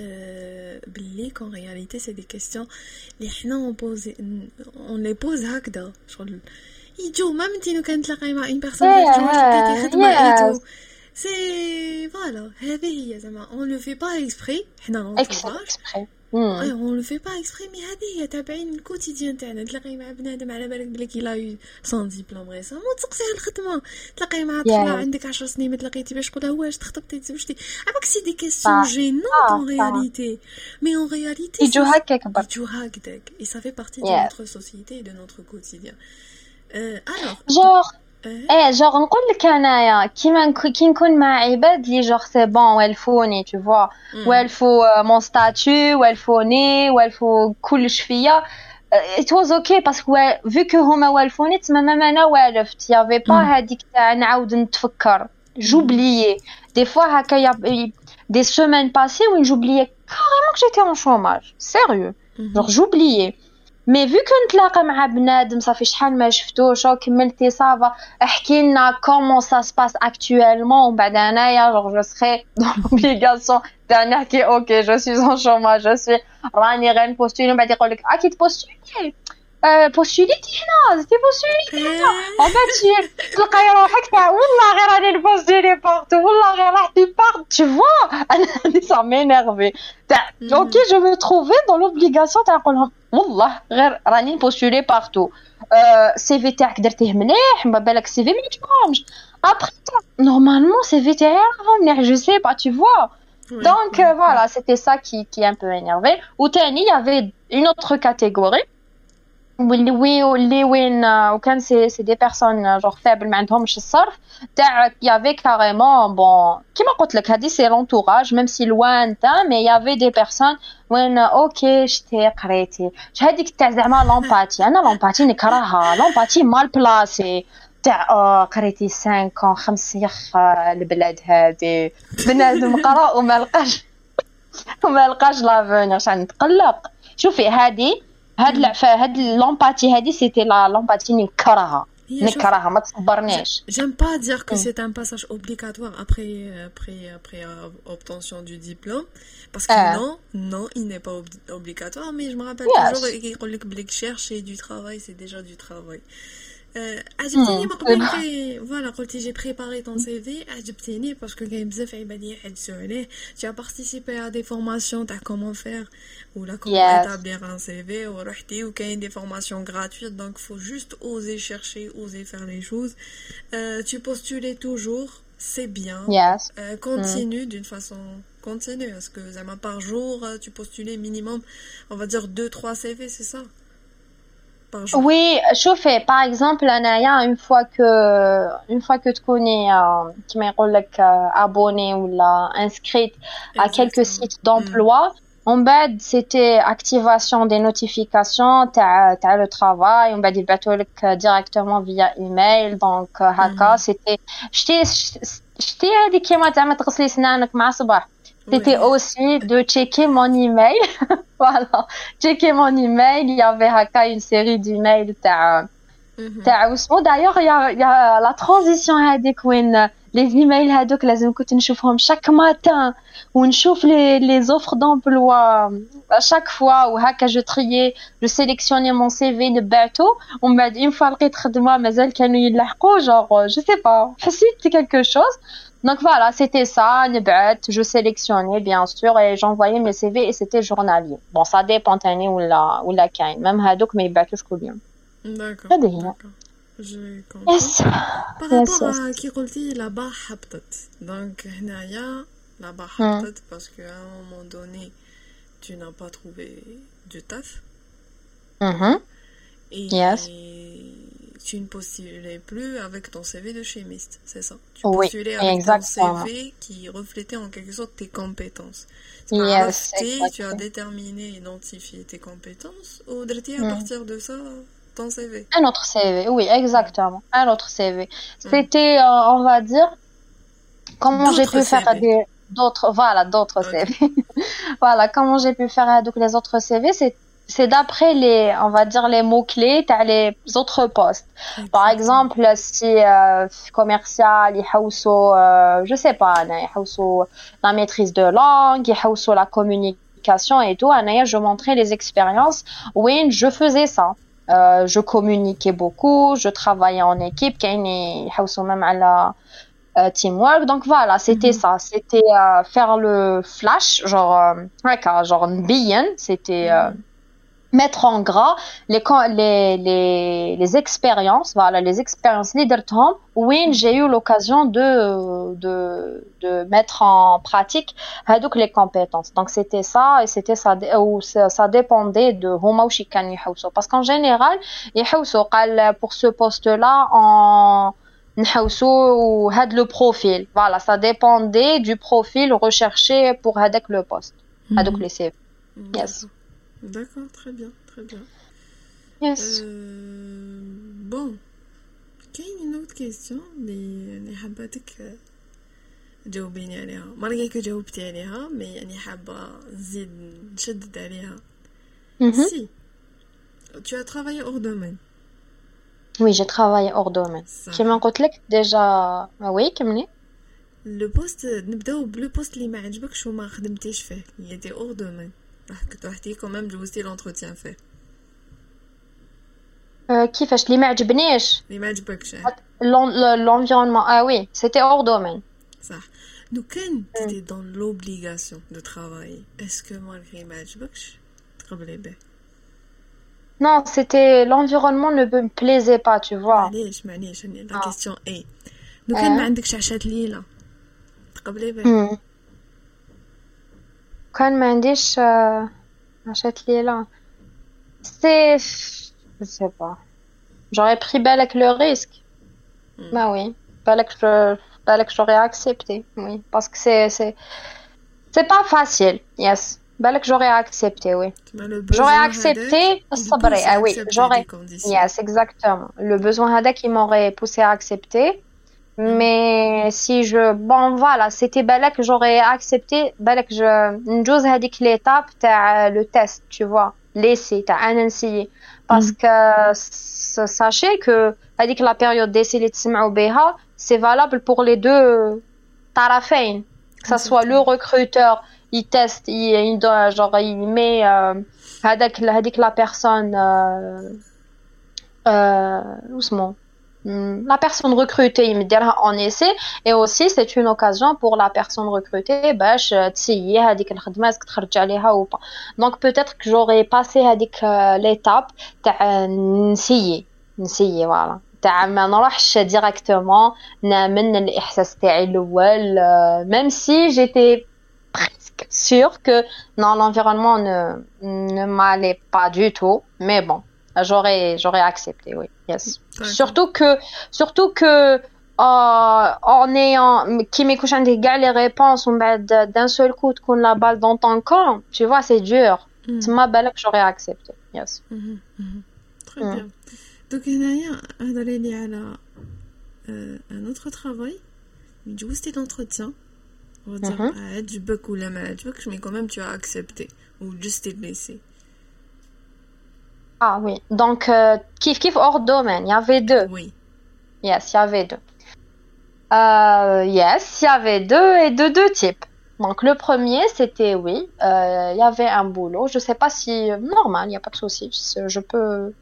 Speaker 2: بلي كون رياليتي سي دي كيستيون اللي حنا اون بوزي اون لي بوز هكذا شغل يجو ما منتينو كنتلاقاي مع اون بيرسون اللي خدمه ايتو سي فوالا هذه هي زعما اون لو في با اكسبري حنا
Speaker 1: لونتوراج
Speaker 2: اون لو في با اكسبري مي هذه هي تابعين الكوتيديان تاعنا تلاقي مع بنادم على بالك بلي كي لا سون ديبلوم ريسامون تسقسيه الخدمه تلاقي مع طفله عندك 10 سنين ما تلاقيتي باش تقول هو واش تخطبتي تزوجتي عمرك سي دي كيسيون جينون اون رياليتي مي اون رياليتي
Speaker 1: يجو هكاك
Speaker 2: يجو هكذاك اي سافي بارتي دو نوتر سوسيتي دو نوتر كوتيديان الوغ
Speaker 1: جور ايه جوغ نقول لك انايا كيما كي نكون مع عباد لي جوغ سي بون والفوني تو فوا والفو مون ستاتيو والفوني والفو كلش فيا it was okay باسكو فيو كو هما والفوني تما مام انا والفت يافي با هاديك تاع نعاود نتفكر جوبليي دي فوا هكا يا دي سيمين باسي وين جوبليي كاريمون كو جيتي اون شوماج سيريو جوغ جوبليي مي فيو كو نتلاقى مع بنادم صافي شحال ما شفتوش او كملتي صافا احكي لنا كومون سا سباس اكطويلمون ومن بعد انايا جوغ جو سخي دون لوبليغاسيون تاع نحكي اوكي جو سوي اون شوماج جو سوي راني غير نبوستولي ومن بعد يقول لك اكيد بوستولي بوستوليتي هنا زدتي بوستوليتي هنا ومن بعد تلقاي روحك تاع والله غير راني نبوستولي بارتو والله غير راحتي بارت tu vois انا هادي سا مينيرفي تاع اوكي جو مو تروفي دون لوبليغاسيون تاع نقول لهم والله غير راني نبوستولي بارتو سي في تاعك درتيه مليح ما بالك سي في ما يعجبهمش ابخي نورمالمون سي في تاعي راهم مليح جو سي با tu vois donc voilà c'était ça qui qui un peu énervé وتاني il y avait une autre catégorie واللي واللي وين وكان سي سي دي بيرسون جوغ فابل ما عندهمش الصرف تاع يافي كاريمون بون كيما قلت لك هادي سي لونتوراج ميم سي لوان تا مي يافي دي بيرسون وين أوكي شتي قريتي. هذيك تاع زعما لومباتي أنا لومباتي نكرهها. لومباتي مال بلاسي تاع قريتي 5 كون خمس يخ البلاد هادي. بنادم قرأ وما لقاش وما لقاش لافونيغ شحال نتقلق. شوفي هادي هاد العفا هاد لومباتي هادي سيتي لا لومباتي نكرهها
Speaker 2: J'aime pas dire que c'est un passage obligatoire après, après, après obtention du diplôme. Parce que non, non, il n'est pas obligatoire. Mais je me rappelle toujours qu'il chercher du travail, c'est déjà du travail. عجبتيني من قبل فوالا قلتي جي بريباري طون سي في عجبتيني باسكو كاين بزاف عباد يحدثوا عليه tu as participé à des formations تاع comment faire ولا comment établir un CV ورحتي وكاين des formations gratuites donc faut juste oser chercher oser faire les choses euh, tu postules toujours c'est bien
Speaker 1: yes.
Speaker 2: euh, continue mm. d'une façon continue parce que par jour tu postulais minimum on va dire 2 3 CV c'est ça
Speaker 1: oui, chauffez. Par exemple, Anaya, une fois que, une fois que tu connais, euh, qui euh, abonné ou la inscrite à quelques sites d'emploi, en bas, c'était activation des notifications, t'as, as le travail, on va dire, directement via email, donc, haka, mm. c'était, j'étais, j'étais, dit qui m'a dit, تغسلي سنانك مع صباح c'était aussi de checker mon email. voilà. Checker mon email. Il y avait une série d'emails. Mhm. D'ailleurs, il y a, y a la transition avec les emails هذوك لازم كنت نشوفهم chaque matin ونشوف les, les offres d'emploi à chaque fois وهكا je triais je sélectionnais mon CV نبعته ومن بعد une fois لقيت خدمه مازال كانوا يلحقوا genre je sais pas حسيت quelque chose donc voilà, c'était ça, je sélectionnais bien sûr et j'envoyais mes CV et c'était journalier. Bon, ça dépend ou la ou la kain. Même hadouk mais je bien.
Speaker 2: D'accord. D'accord. J'ai compris. Yes. Par rapport à qui قلتي la bas حبطت. Donc هنايا la bas حبطت parce qu'à un moment donné tu n'as pas trouvé du taf.
Speaker 1: Mhm.
Speaker 2: Et yes tu ne postulais plus avec ton CV de chimiste, c'est ça? Tu postulais avec ton CV qui reflétait en quelque sorte tes compétences.
Speaker 1: Yes,
Speaker 2: tu as déterminé, identifié tes compétences ou à hmm. partir de ça ton CV
Speaker 1: Un autre CV, oui, exactement. Un autre CV. Hmm. C'était, euh, on va dire, comment j'ai pu faire des d'autres voilà d'autres CV voilà comment j'ai pu faire donc les autres CV c'est c'est d'après les, on va dire les mots clés as les autres postes. Par exemple, si euh, commercial, il euh, je sais pas, la maîtrise de langue, il la communication et tout. je montrais les expériences où je faisais ça. Euh, je communiquais beaucoup, je travaillais en équipe, même à la euh, teamwork. Donc voilà, c'était mhm. ça. C'était euh, faire le flash, genre, euh, genre. C'était euh, mhm mettre en gras les, les, les, les expériences, voilà, les expériences leadership où j'ai eu l'occasion de, de, de mettre en pratique donc les compétences. Donc c'était ça et c'était ça, ou ça, dépendait de homa ou Parce qu'en général, pour ce poste-là, en, ou had le profil. Voilà, ça dépendait du profil recherché pour le poste. donc mhm. les CV. Yes.
Speaker 2: D'accord, très bien, très bien.
Speaker 1: Yes.
Speaker 2: Euh, bon, كاين une autre question اللي اللي حبيتك تجاوبيني عليها ما que جاوبتي عليها مي يعني حابة نزيد نشدد عليها Si, tu as travaillé hors domaine
Speaker 1: Oui, j'ai travaillé hors domaine. كيما قلت لك déjà oui كملي
Speaker 2: لو بوست نبداو بلو بوست اللي ما عجبكش وما خدمتيش فيه il était hors domaine رحتي quand même جوزتي l'entretien fait
Speaker 1: كيفاش اللي ما عجبنيش
Speaker 2: اللي ما عجبكش
Speaker 1: l'environnement ah oui c'était hors domaine
Speaker 2: صح لو كان تيتي dans l'obligation de travailler est-ce que malgré ما عجبكش تقبلي به
Speaker 1: Non, c'était l'environnement ne me plaisait pas, tu vois.
Speaker 2: معليش معليش la question est لو كان ما عندكش عشات ليلة تقبلي به
Speaker 1: كان ما عنديش عشات ليلة c'est je sais pas j'aurais pris بالك le risque mm. bah oui بالك je بالك j'aurais accepté oui parce que c'est c'est c'est pas facile yes بالك j'aurais accepté oui j'aurais accepté الصبري ah oui j'aurais yes exactement le besoin هذاك qui m'aurait poussé à accepter Mais si je, bon, voilà, c'était Balak, j'aurais accepté, Balak, je, j'ose hadik l'étape, t'as euh, le test, tu vois, l'essai, t'as un essai. Parce mm. que, sachez que, hadik la période d'essai, les beha, c'est valable pour les deux tarafein. Que ça soit le recruteur, il teste, il, il genre, il met, euh, hadik, hadik la personne, euh, euh, doucement. la personne recrutée il me dira en essai et aussi c'est une occasion pour la personne recrutée باش تسيي هذيك الخدمه اسك تخرج عليها ou pas donc peut-être que j'aurais passé هذيك l'étape تاع نسيي نسيي voilà تاع ما نروحش ديريكتومون نامن الاحساس تاعي الاول même si j'étais presque sûre que non l'environnement ne ne m'allait pas du tout mais bon j'aurais j'aurais accepté oui yes Surtout que, surtout que, euh, en ayant Kimi Kouchandrigal les réponses d'un seul coup qu'on la balle dans ton camp tu vois c'est dur. Mm. C'est ma belle que j'aurais accepté yes. Mm-hmm, mm-hmm. Mm -hmm.
Speaker 2: Mm. très bien. Donc il y a euh, un autre travail. Du coup c'était l'entretien. On va dire mm-hmm. ah, du bac ou la tu vois que mais quand même tu as accepté. Ou juste t'es blessé
Speaker 1: ah oui, donc euh, kiff kiff hors domaine, il y avait deux.
Speaker 2: Oui.
Speaker 1: Yes, il y avait deux. Euh, yes, il y avait deux et de deux types. Donc le premier, c'était oui, euh, il y avait un boulot. Je sais pas si normal, il n'y a pas de souci, je peux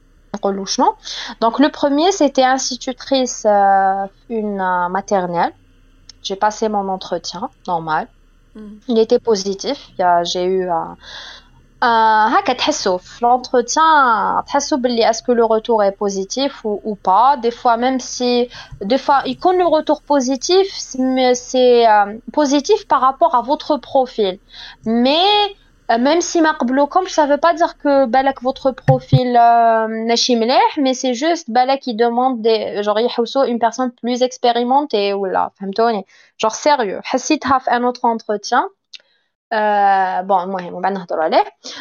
Speaker 1: relouche non. Donc le premier, c'était institutrice une maternelle. J'ai passé mon entretien normal. Mm. Il était positif. J'ai eu un هكا تحسوا في l'entretien تحسوا باللي est-ce que le retour est positif ou, ou pas des fois même si des fois يكون le retour positif c'est euh, positif par rapport à votre profil mais euh, même si ما قبلوكم ça veut pas dire que بالك votre profil ماشي مليح mais c'est juste بالك qui demande des genre يحوسوا une personne plus expérimentée ولا فهمتوني genre sérieux حسيتها في un autre entretien euh, bon, moi, on va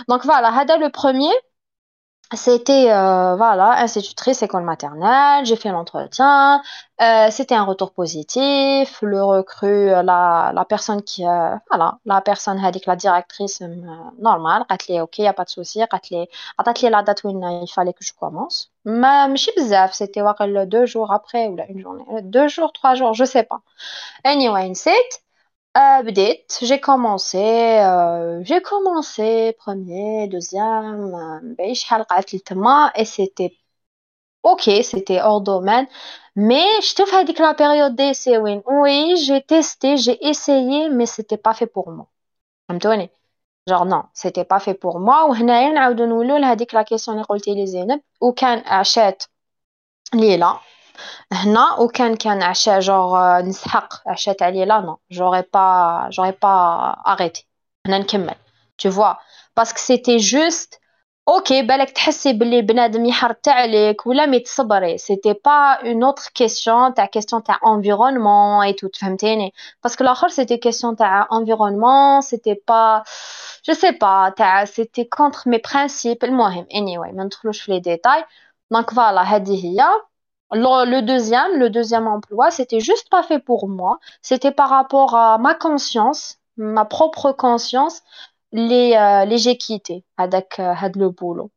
Speaker 1: Donc voilà, Hada le premier, c'était euh, voilà institutrice école maternelle j'ai fait l'entretien euh, c'était un retour positif le recrue la la personne qui euh, voilà la personne a dit que la directrice euh, normale قالت لي ok y a pas de souci قالت لي عطات لي la date où il fallait que je commence ما ماشي بزاف c'était واقع deux jours après ou là une journée deux jours trois jours je sais pas anyway c'est euh, j'ai commencé, euh, j'ai commencé premier, deuxième, euh, et c'était ok, c'était hors domaine. Mais je te fais dire que la période d'essai, oui, j'ai testé, j'ai essayé, mais c'était pas fait pour moi. Genre non, c'était pas fait pour moi. وهنايا نعاودو نولو لهاديك la question اللي قلتي لي زينب وكان عشات ليلى هنا وكان كان عشاء جوغ نسحق عشاء تاع ليلى نو جوغي با جوغي با اريتي هنا نكمل tu vois parce que c'était juste اوكي بالك تحسي باللي بنادم يحرت عليك ولا مي تصبري سيتي با اون اوتر كيسيون تاع كيسيون تاع انفيرونمون اي تو فهمتيني باسكو الاخر سيتي كيسيون تاع انفيرونمون سيتي با جو سي با تاع سيتي كونتر مي برينسيپ المهم اني anyway, ما ندخلوش في لي ديتاي دونك فوالا هذه هي le, deuxième, le deuxième emploi, c'était juste pas fait pour moi. C'était par rapport à ma conscience, ma propre conscience, les, euh, les j'ai quittés avec euh, le boulot.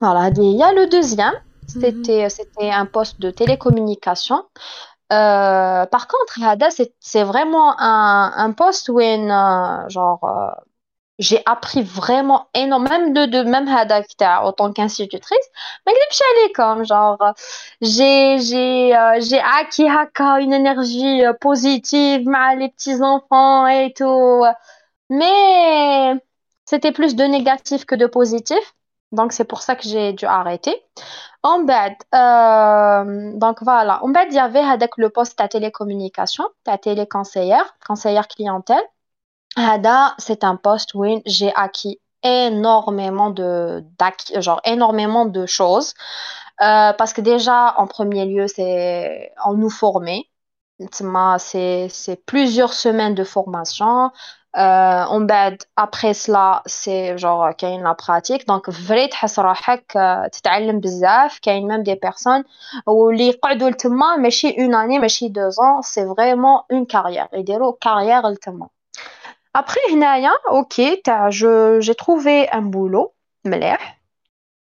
Speaker 1: Voilà, il y a le deuxième, c'était mhm. c'était un poste de télécommunication. Euh, par contre, c'est vraiment un, un poste où une, genre j'ai appris vraiment énormément même de, de même en tant qu'institutrice mais comme genre j'ai j'ai euh, j'ai acquis une énergie euh, positive les petits enfants et tout. Mais c'était plus de négatif que de positif donc c'est pour ça que j'ai dû arrêter. En bas euh, donc voilà. En bas il y avait le poste à télécommunication à téléconseillère conseillère clientèle Hada, c'est un poste où j'ai acquis énormément de genre énormément de choses euh, parce que déjà en premier lieu c'est en nous former c'est c'est plusieurs semaines de formation euh, on bed après cela c'est genre كاين la pratique donc فري تحس روحك تتعلم بزاف كاين même des personnes واللي يقعدوا لتما ماشي une année ماشي deux ans c'est vraiment une carrière يديروا carrière لتما après, ok, j'ai trouvé un boulot. مليح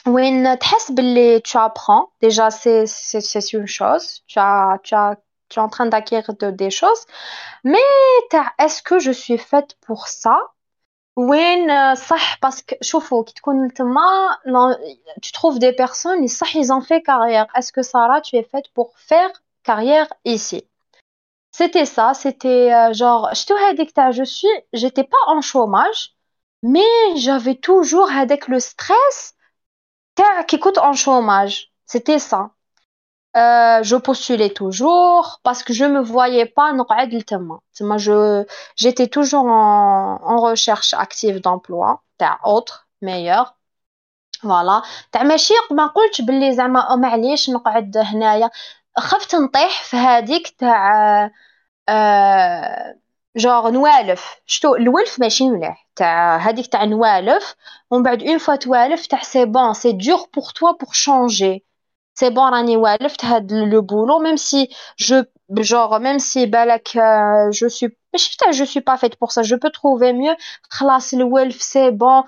Speaker 1: وين تحس باللي tu apprends déjà c'est c'est c'est une chose tu as tu as tu es en train d'acquérir de, des choses mais est-ce que je suis faite pour ça وين صح باسكو شوفوا كي تكون تما tu trouves des personnes صح ils ont fait carrière est-ce que Sarah tu es faite pour faire carrière ici c'était ça c'était euh, genre je suis j'étais pas en chômage mais j'avais toujours avec le stress qui coûte en chômage c'était ça euh, je postulais toujours parce que je me voyais pas moi je j'étais toujours en, en recherche active d'emploi تاع autre meilleur فوالا تاع ماشي ما قلتش باللي زعما معليش نقعد هنايا خفت نطيح في هذيك تاع آه جوغ نوالف شتو الولف ماشي مليح تاع هذيك تاع نوالف ومن بعد اون فوا توالف تاع سي بون سي دور بور توا بور شونجي سي بون راني والفت هاد لو بولو ميم سي جو genre même si بالك euh, je suis ماشي تاع je suis pas faite pour ça je peux trouver mieux خلاص الولف سي بون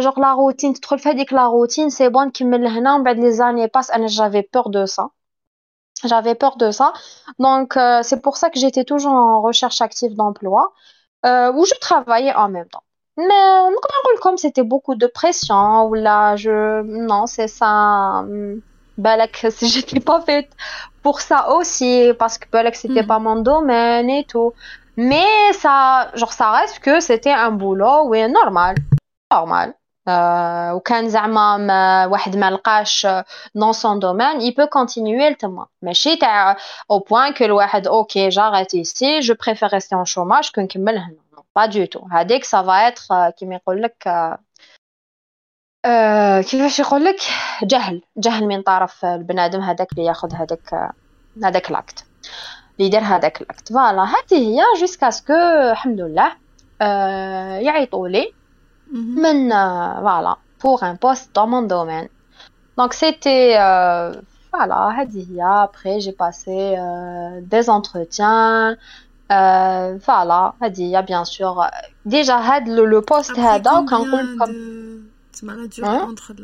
Speaker 1: genre la routine تدخل في هذيك la routine سي بون نكمل لهنا ومن بعد les années passent انا j'avais peur de ça j'avais peur de ça donc euh, c'est pour ça que j'étais toujours en recherche active d'emploi euh, où je travaillais en même temps mais comme c'était beaucoup de pression ou là je non c'est ça Balak, si j'étais pas faite pour ça aussi, parce que Balak, c'était mm. pas mon domaine et tout. Mais ça, genre, ça reste que c'était un boulot, oui, normal. Normal. آه، وكان زعما واحد ما لقاش نون سون دومين اي بو كونتينيي لتما ماشي تاع أو بوين كو الواحد أوكي جاريت سي جو بريفير ريستي اون شوماج كو نكمل هنا. با دو تو هذيك سافا اتر كيما يقول لك آه، آه، كيفاش يقول لك؟ جهل. جهل من طرف البنادم هذاك اللي ياخذ هذاك هذاك لاكت اللي دار هذاك لاكت فوالا هذه هي جوسكاسكو الحمد لله يعيطولي يعيطوا من فوالا بوغ ان بوست دون مون دومين دونك سيتي فوالا هذه هي ابري جي باسي دي انتروتيان فوالا هذه هي بيان سور ديجا هاد لو بوست هذا كنقول لكم
Speaker 2: تسمى لا ديوري اونتر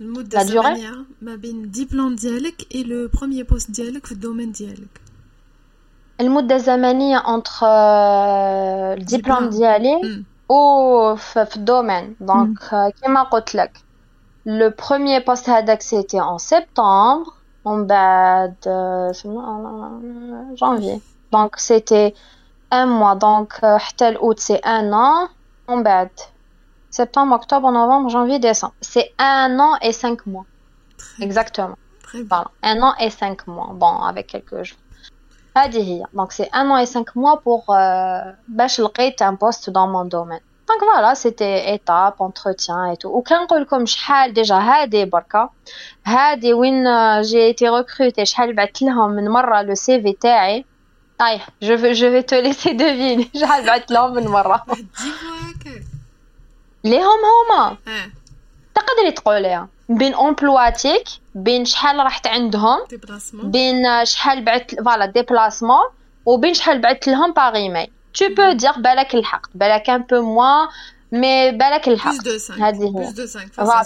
Speaker 2: المده الزمنيه ما بين الدبلوم ديالك اي لو بروميير بوست ديالك في الدومين ديالك
Speaker 1: المده الزمنيه اونتر الدبلوم ديالي و في الدومين دونك كيما قلت لك لو بروميير بوست هذاك سيتي اون سبتمبر ومن بعد جانفي دونك سيتي ان موا دونك حتى الاوت سي ان ان ومن بعد septembre, octobre, novembre, janvier, décembre. C'est un an et cinq mois. Exactement.
Speaker 2: Très bien.
Speaker 1: Un an et cinq mois. Bon, avec quelques jours. Donc, c'est un an et cinq mois pour euh, un poste dans mon domaine. Donc voilà, c'était étape, entretien et tout. Aucun rôle comme شحال déjà هادي بركة هادي وين j'ai été recrutée شحال بعثت لهم من مرة le CV تاعي. Aïe, je vais, je vais te laisser deviner. شحال بعثت لهم من مرة. اللي هم هما تقدري تقوليها بين امبلواتيك بين شحال رحت عندهم بين شحال بعت فوالا ديبلاسمون وبين شحال بعت لهم باغ ايميل tu peux dire بالك الحق بالك un peu moins مي بالك الحق
Speaker 2: هذه هي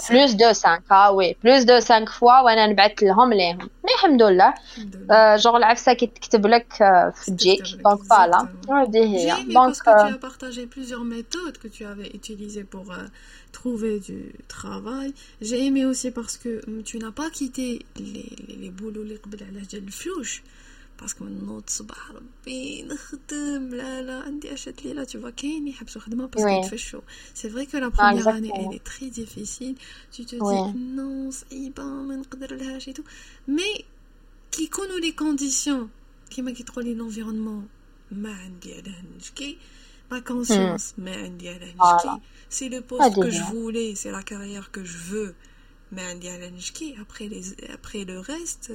Speaker 1: بلوس دو 5 اه وي بلوس دو 5 فوا وانا نبعث لهم ليهم مي الحمد لله جوغ العفسه كي تكتب لك في تجيك دونك فوالا هذه هي
Speaker 2: دونك tu as partagé plusieurs méthodes que tu avais utilisées pour trouver du travail. J'ai aimé aussi parce que tu n'as pas quitté les, les, les boulots, les parce que maintenant tu vois parce fait chaud. C'est vrai que la première année elle est très difficile. Tu te dis non c'est pas et tout. Mais qui les conditions qui m'a quitté l'environnement hein, لونفيرونمون ما عندي علاه نشكي ma conscience ما عندي علاه نشكي سي لو بوست que je voulais c'est la carrière que je veux ما عندي علاه نشكي après les après le reste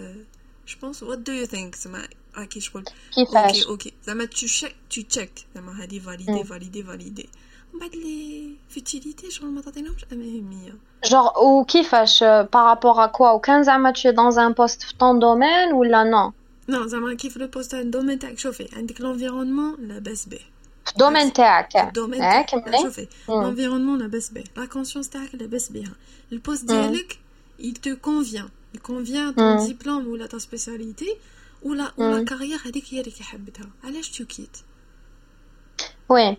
Speaker 2: je pense what do you think زعما راكي شغل اوكي اوكي زعما tu check tu check زعما هادي فاليدي فاليدي فاليدي من بعد لي فيتيليتي شغل ما تعطيناهمش اهميه
Speaker 1: genre وكيفاش بارابور ا كوا وكان زعما tu es dans un poste في ton domaine ولا non
Speaker 2: non زعما كيف لو بوست تاع الدومين تاعك شوفي عندك لونفيرونمون لاباس به
Speaker 1: في الدومين تاعك
Speaker 2: الدومين تاعك شوفي l'environnement لاباس به لا كونسيونس تاعك لاباس بها البوست ديالك il te convient il convient ton diplôme ولا ta spécialité ولا ولا كارير هذيك هي اللي كيحبتها علاش تو كيت
Speaker 1: وي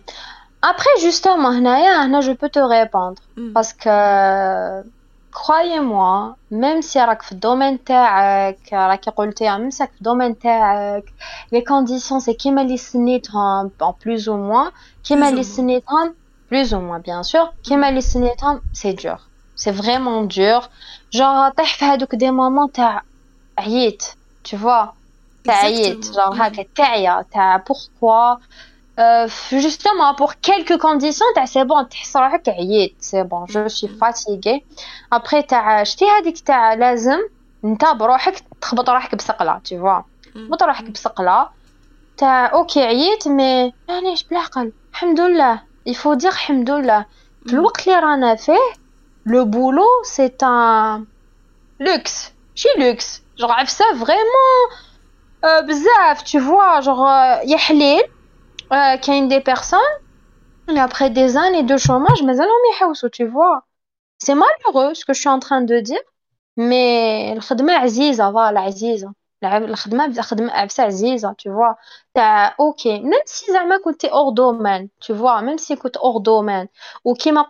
Speaker 1: Après, justement, هنايا je peux te répondre. Parce que, croyez-moi, même si elle est domaine tech, euh, la qualité, hein, même si elle domaine tech, les conditions, c'est qui m'a listené en plus ou moins, qui m'a listené Trump, plus ou moins, bien sûr, qui m'a listené Trump, c'est dur. C'est vraiment dur. Genre, t'as fait des moments, t'as tu vois, t'as genre, t'as pourquoi? euh, justement pour quelques conditions c'est bon تحس روحك عييت c'est bon je suis fatiguée après تاع شتي هذيك تاع لازم انت بروحك تخبط روحك بسقله tu vois تخبط روحك بسقله تاع اوكي عييت مي معليش بالعقل الحمد لله il faut dire الحمد لله في الوقت اللي رانا فيه لو بولو سي ان لوكس شي لوكس جوغ عفسه فريمون بزاف tu vois genre يا حليل euh, qu'il des personnes, après des années de chômage, mais alors, tu vois. C'est malheureux ce que je suis en train de dire, mais le khadma aziza, voilà, khadma aziza, tu vois. ok, même si zama côté hors domaine, tu vois, même si côté hors domaine, ou qui m'a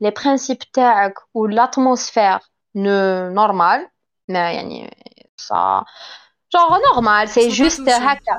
Speaker 1: les principes tag ou l'atmosphère ne normal, mais ça, genre normal, c'est juste haka.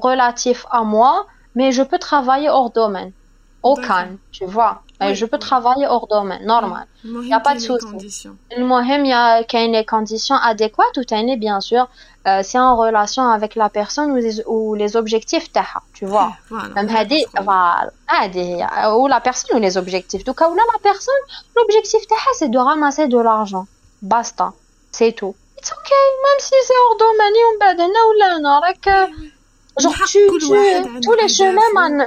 Speaker 1: relatif à moi, mais je peux travailler hors domaine. Aucun, tu vois. je peux travailler hors domaine, normal. Il n'y a pas de souci. il y a des conditions adéquates ou bien sûr, euh, c'est en relation avec la personne ou les, ou les objectifs, tu vois. Voilà. Ou la personne ou les objectifs. Donc, là, la personne, l'objectif, c'est de ramasser de l'argent. Basta. C'est tout. It's okay, même si c'est hors domaine, on ou genre tu, tu, tous les chemins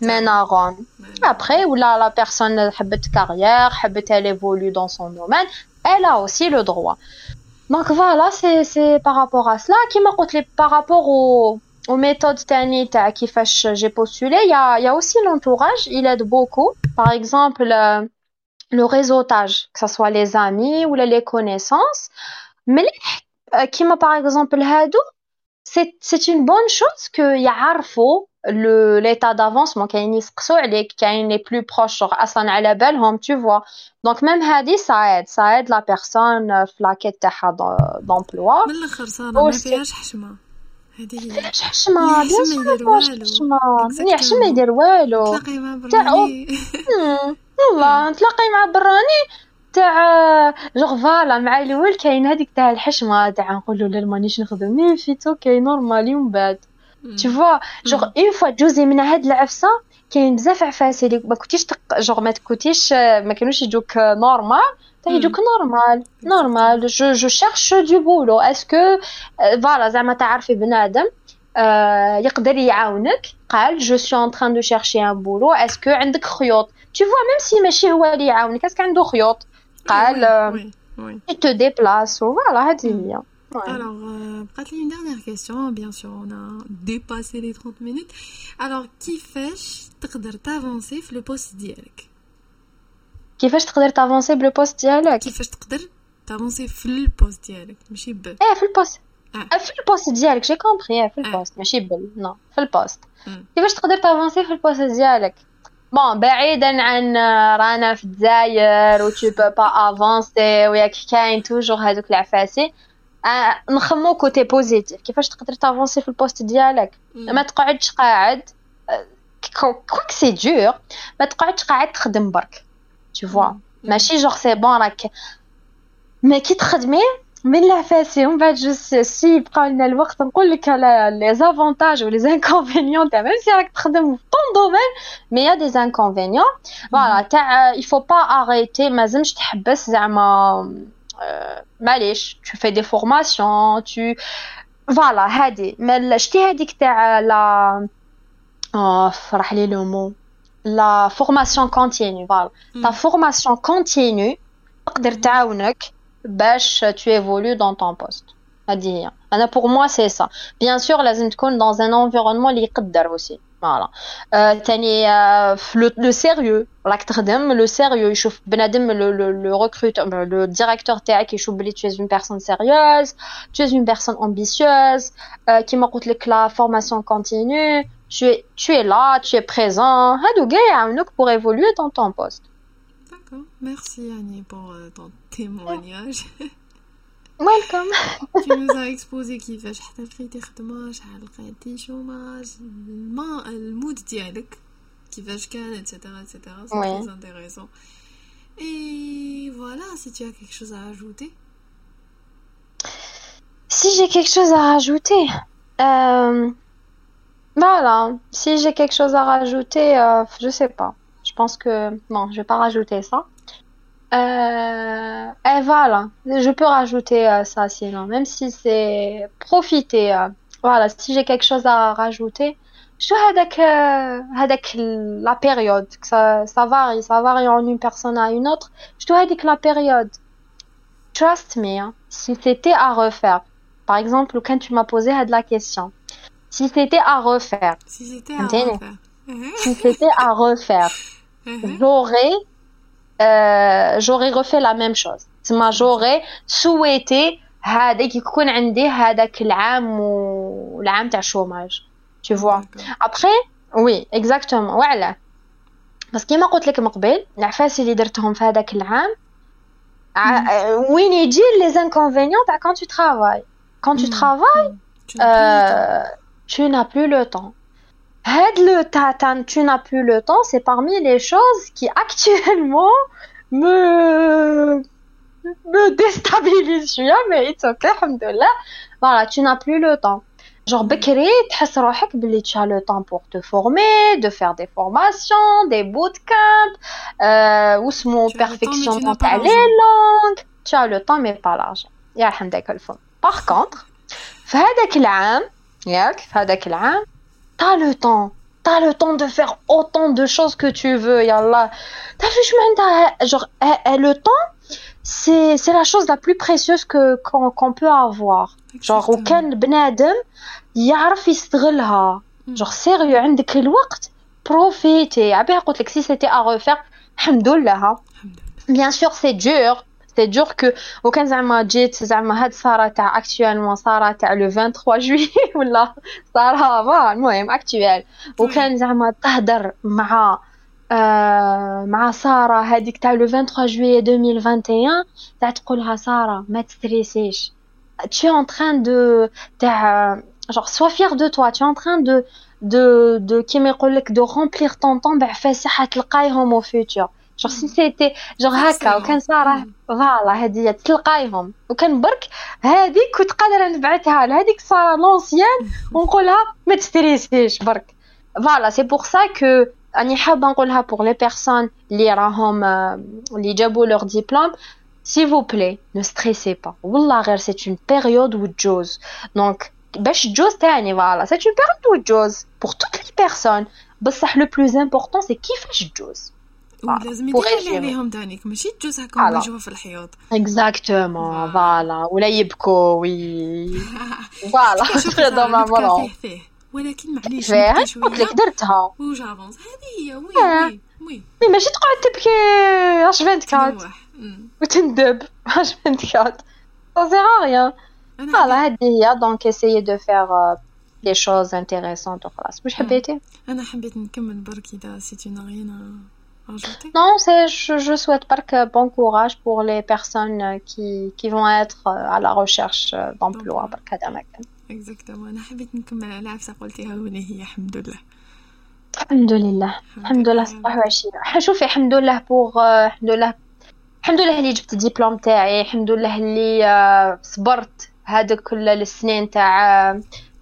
Speaker 1: mènent à Rome. Après, ou là, la personne a une carrière, elle évolue dans son domaine, elle a aussi le droit. Donc voilà, c'est par rapport à cela. Qui m'a par rapport au, aux méthodes Tanita euh, qui fait j'ai postulé, il y a, y a aussi l'entourage, il aide beaucoup. Par exemple, euh, le réseautage, que ce soit les amis ou les connaissances. Mais, euh, qui m'a par exemple, Hadou, c'est une bonne chose que يعرفوا le l'état d'avancement كاين يسقسوا عليك كاين les plus proches اصلا على بالهم tu vois donc même هذه ça aide ça aide la personne في لاكيت تاعها d'emploi
Speaker 2: من الاخر صار ما فيهاش حشمه
Speaker 1: هذه هي حشمه بيان سور ما فيهاش حشمه منيح ما يدير والو
Speaker 2: تلاقي مع براني
Speaker 1: والله نتلاقي مع براني تاع جوغ فوالا مع الأول كاين هذيك تاع الحشمة تاع نقولوا لا مانيش نخدم مي فيت أوكي نورمال من بعد. تو فوا جوغ اون فوا تجوزي من هاد العفسة كاين بزاف عفاس اللي ما كنتيش تق... جوغ ما كنتيش ما كانوش يجوك نورمال تا يجوك نورمال نورمال جو جو شيرش دو بولو اسكو فوالا زعما تعرفي بنادم آه يقدر يعاونك؟ قال جو سو ان تران دو شيرشي ان بولو اسكو عندك خيوط؟ Tu vois même si ماشي هو اللي يعاونك اسكو عنده خيوط؟ قال tu te déplaces voilà هذه هي
Speaker 2: Alors, euh, une dernière question. Bien sûr, on a dépassé les 30 minutes. Alors, كيفاش تقدر t'avancer في le poste ديالك
Speaker 1: كيفاش تقدر تافونسي بلو بوست ديالك
Speaker 2: كيفاش تقدر تافونسي في البوست ديالك ماشي ب
Speaker 1: ايه في البوست آه. في البوست ديالك جي كومبري في البوست ماشي بل نو في البوست كيفاش تقدر تافونسي في البوست ديالك بون بعيدا عن رانا في الجزائر و تو با أفونسي وياك كاين توجور هذوك العفاسي. نخمو كوتي بوزيتيف. كيفاش تقدر تافونسي في البوست ديالك؟ ما تقعدش قاعد كوك سي دور ما تقعدش قاعد تخدم برك. Tu vois. ماشي جوغ سي بون راك ما كي تخدمي من العفاسي ومن بعد جو سي يبقى لنا الوقت نقول لك على لي زافونتاج ولي زانكونفينيون تاع ميم سي راك تخدم في طون دومين مي يا دي زانكونفينيون فوالا تاع يفو با اريتي مازمش تحبس زعما معليش تو في دي فورماسيون تو فوالا هادي ما شتي هذيك تاع لا راح لي لو مو لا فورماسيون كونتينيو فوالا تا فورماسيون كونتينيو تقدر تعاونك باش tu évolues dans ton poste هذه هي انا pour moi c'est ça bien sûr لازم تكون dans un environnement اللي يقدر aussi فوالا ثاني لو سيريو راك تخدم لو سيريو يشوف بنادم لو ريكروت لو ديريكتور تاعك يشوف بلي tu es une personne sérieuse tu es une personne ambitieuse كيما قلت لك لا formation continue tu es tu es là tu es présent هادو كاع يعاونوك pour évoluer dans ton poste
Speaker 2: D'accord. Merci Annie pour euh, ton témoignage.
Speaker 1: Welcome.
Speaker 2: tu nous as exposé كيفاش حتى لقيتي خدمة شحال لقيتي شوماج الما المود ديالك كيفاش كان etc etc c'est très intéressant et voilà si tu as quelque chose à ajouter
Speaker 1: si j'ai quelque chose à rajouter euh, voilà si j'ai quelque chose à rajouter euh, je sais pas je pense que bon, je vais pas rajouter ça. Euh, et voilà, je peux rajouter euh, ça sinon, même si c'est profiter. Euh, voilà, si j'ai quelque chose à rajouter, je avec avec la période, ça, ça varie, ça varie en une personne à une autre. Je dois dire la période, trust me, hein, si c'était à refaire, par exemple, quand tu m'as posé la question, si c'était à refaire,
Speaker 2: si c'était à refaire,
Speaker 1: si c'était à refaire. j'aurais euh, j'aurais refait la même chose تسمى j'aurais souhaité هذاك يكون عندي هذاك العام والعام تاع الشوماج tu vois après oui exactement وعلاه بس كيما قلت لك من قبل العفاس اللي درتهم في هذاك العام وين يجي لي زانكونفينيون تاع quand tu travailles quand tu travailles euh, tu n'as plus le temps le tatan, tu n'as plus le temps, c'est parmi les choses qui actuellement me me déstabilisent. mais it's okay, Voilà, tu n'as plus le temps. Genre, بكري تحس روحك بلي tu as le temps pour te former, de faire des formations, des bootcamps, euh, واسمو perfection تاع les langues. Tu as le temps mais pas l'argent. يا حمدك الفم. Par contre, في هذاك العام, ياك في هذاك العام t'as le temps. T'as le temps de faire autant de choses que tu veux, yallah. T'as vu, je genre, eh, eh, le temps, c'est, c'est la chose la plus précieuse que, qu'on, qu'on peut avoir. Genre, aucun بنادم يعرف يستغلها. Genre, sérieux, عندك الوقت, profitez. عبيها قلت لك si c'était à refaire, الحمد لله. Bien sûr, c'est dur, c'est dur que وكان زعما جيت زعما هاد ساره تاع اكطوالمون ساره تاع لو 23 جويي ولا ساره با المهم اكطوال وكان زعما تهدر مع آه مع ساره هذيك تاع لو 23 جويي 2021 تاع تقولها ساره ما تستريسيش tu es en train de تاع genre sois fier de toi tu es en train de de de كيما يقول لك de remplir ton temps بعفاسي حتلقايهم au futur genre si c'était genre هكا وكان صار فوالا هذه تلقايهم وكان برك هذيك كنت قادره نبعثها لهذيك صار لونسيان ونقولها ما تستريسيش برك فوالا سي بور سا كو راني حابه نقولها بور لي بيرسون اللي راهم اللي جابوا لور ديبلوم s'il vous plaît ne stressez pas والله غير c'est une période où تجوز donc باش تجوز تاني فوالا c'est une période où تجوز pour toutes les personnes بصح le plus important c'est كيفاش تجوز
Speaker 2: ولازم يدير عليهم دانيك ماشي تجوز هكا يجوا في الحياط.
Speaker 1: اكزاكتومون فوالا. ولا يبكوا وي. فوالا. خذوا مع مرهم
Speaker 2: ولكن معليش
Speaker 1: فيها قلت لك درتها.
Speaker 2: وجافونس. هذه هي وي وي
Speaker 1: وي. ماشي تقعد تبكي. اش 24 وتندب. اش 24 ça sert à rien. فوالا هذه هي. دونك essayez de faire des choses intéressantes. وخلاص واش حبيتي؟
Speaker 2: أنا حبيت نكمل برك إذا سي tu n'as rien
Speaker 1: Non, c'est, je, je souhaite pas que bon courage pour les personnes qui, qui vont être à la recherche d'emploi
Speaker 2: Exactement. أنا حبيت نكمل على عفسة قلتيها هنا هي الحمد لله.
Speaker 1: الحمد لله الحمد لله صباح وعشية شوفي الحمد لله بوغ الحمد لله الحمد لله اللي جبت الدبلوم تاعي الحمد لله اللي آه، صبرت هذوك كل السنين تاع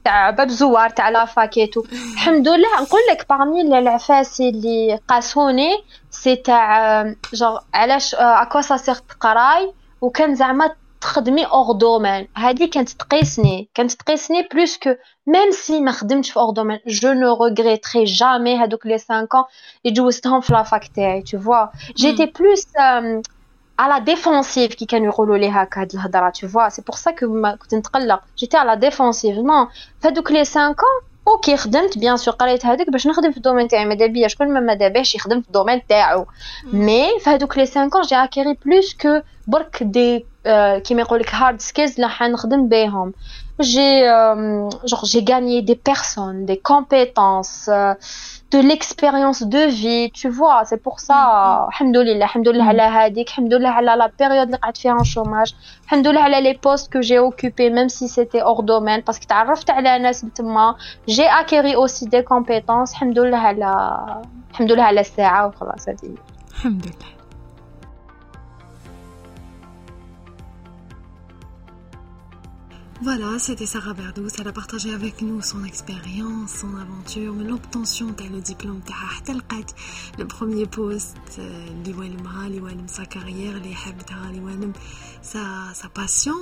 Speaker 1: تاع باب زوار تاع لافاكيتو الحمد لله نقول لك بارمي العفاسي اللي قاسوني سي تاع جوغ علاش اكوا سا سيغ تقراي وكان زعما تخدمي اوغ دومين هادي كانت تقيسني كانت تقيسني بلوس كو ميم سي ما خدمتش في اوغ دومين جو نو ريغريتري جامي هادوك لي 5 ans اللي جوزتهم في لافاك تاعي تو فوا جيتي بلوس à la défensive qui كانوا يقولوا لي هكا هاد الهضره tu vois c'est pour ça que ما كنت نتقلق جيتي à la défensive non فهادوك لي 5 ans اوكي خدمت بيان سور قريت هذاك باش نخدم في الدومين تاعي ماذا بيا شكون ما ماذا بيش يخدم في الدومين تاعو مي في هذوك لي 5 ans جي اكيري بلوس كو برك دي كيما يقول لك هارد سكيلز اللي حنخدم بيهم جي جور جي غانيي دي بيرسون دي كومبيتونس de l'expérience de vie, tu vois, c'est pour ça, mm-hmm. alhamdoulilah, alhamdoulilah mm-hmm. ala hadik, alhamdoulilah ala la période que j'ai fait en chômage, alhamdoulilah ala les postes que j'ai occupés, même si c'était hors domaine, parce que tu as t'as ala nas j'ai acquéri aussi des compétences, alhamdoulilah ala, alhamdoulilah ala sa'a, voilà, ça
Speaker 2: dit. Alhamdoulilah. Voilà, c'était Sarah Berdous. Elle a partagé avec nous son expérience, son aventure, l'obtention le diplôme le premier poste, sa carrière, sa, sa passion,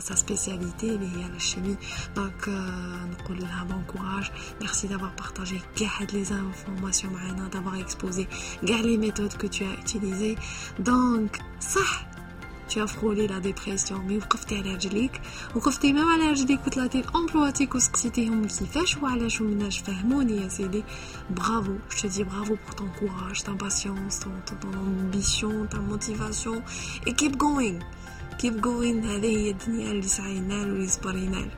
Speaker 2: sa spécialité, la chimie. Donc, nous bon courage. Merci d'avoir partagé les informations, d'avoir exposé les méthodes que tu as utilisées. Donc, ça tu as frôlé la dépression mais وقفتي على رجليك وقفتي même على رجليك وطلعتي لامبلواتيك وسقسيتيهم كيفاش وعلاش ومناش فهموني يا سيدي bravo je te dis bravo pour ton courage ta patience ton, ton, ton ambition ta motivation et keep going keep going هذه هي الدنيا اللي سعينا له ويصبر ينال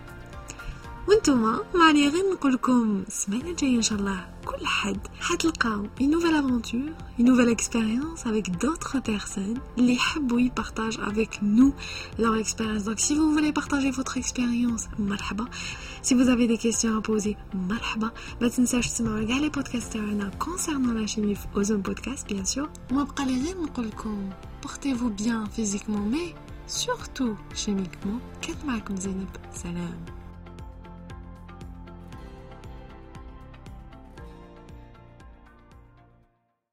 Speaker 2: وانتوما معني غير نقولكم السمانة الجاية ان شاء الله كل حد حتلقاو une nouvelle aventure une nouvelle expérience avec d'autres personnes اللي يحبوا يبارطاج avec nous leur expérience donc si vous voulez partager votre expérience مرحبا si vous avez des questions à poser مرحبا ما تنساوش تسمعوا كاع لي بودكاست تاعنا concernant la chimie في اوزون بودكاست bien sûr ما بقى لي غير نقولكم portez-vous bien physiquement mais surtout chimiquement كانت معكم زينب سلام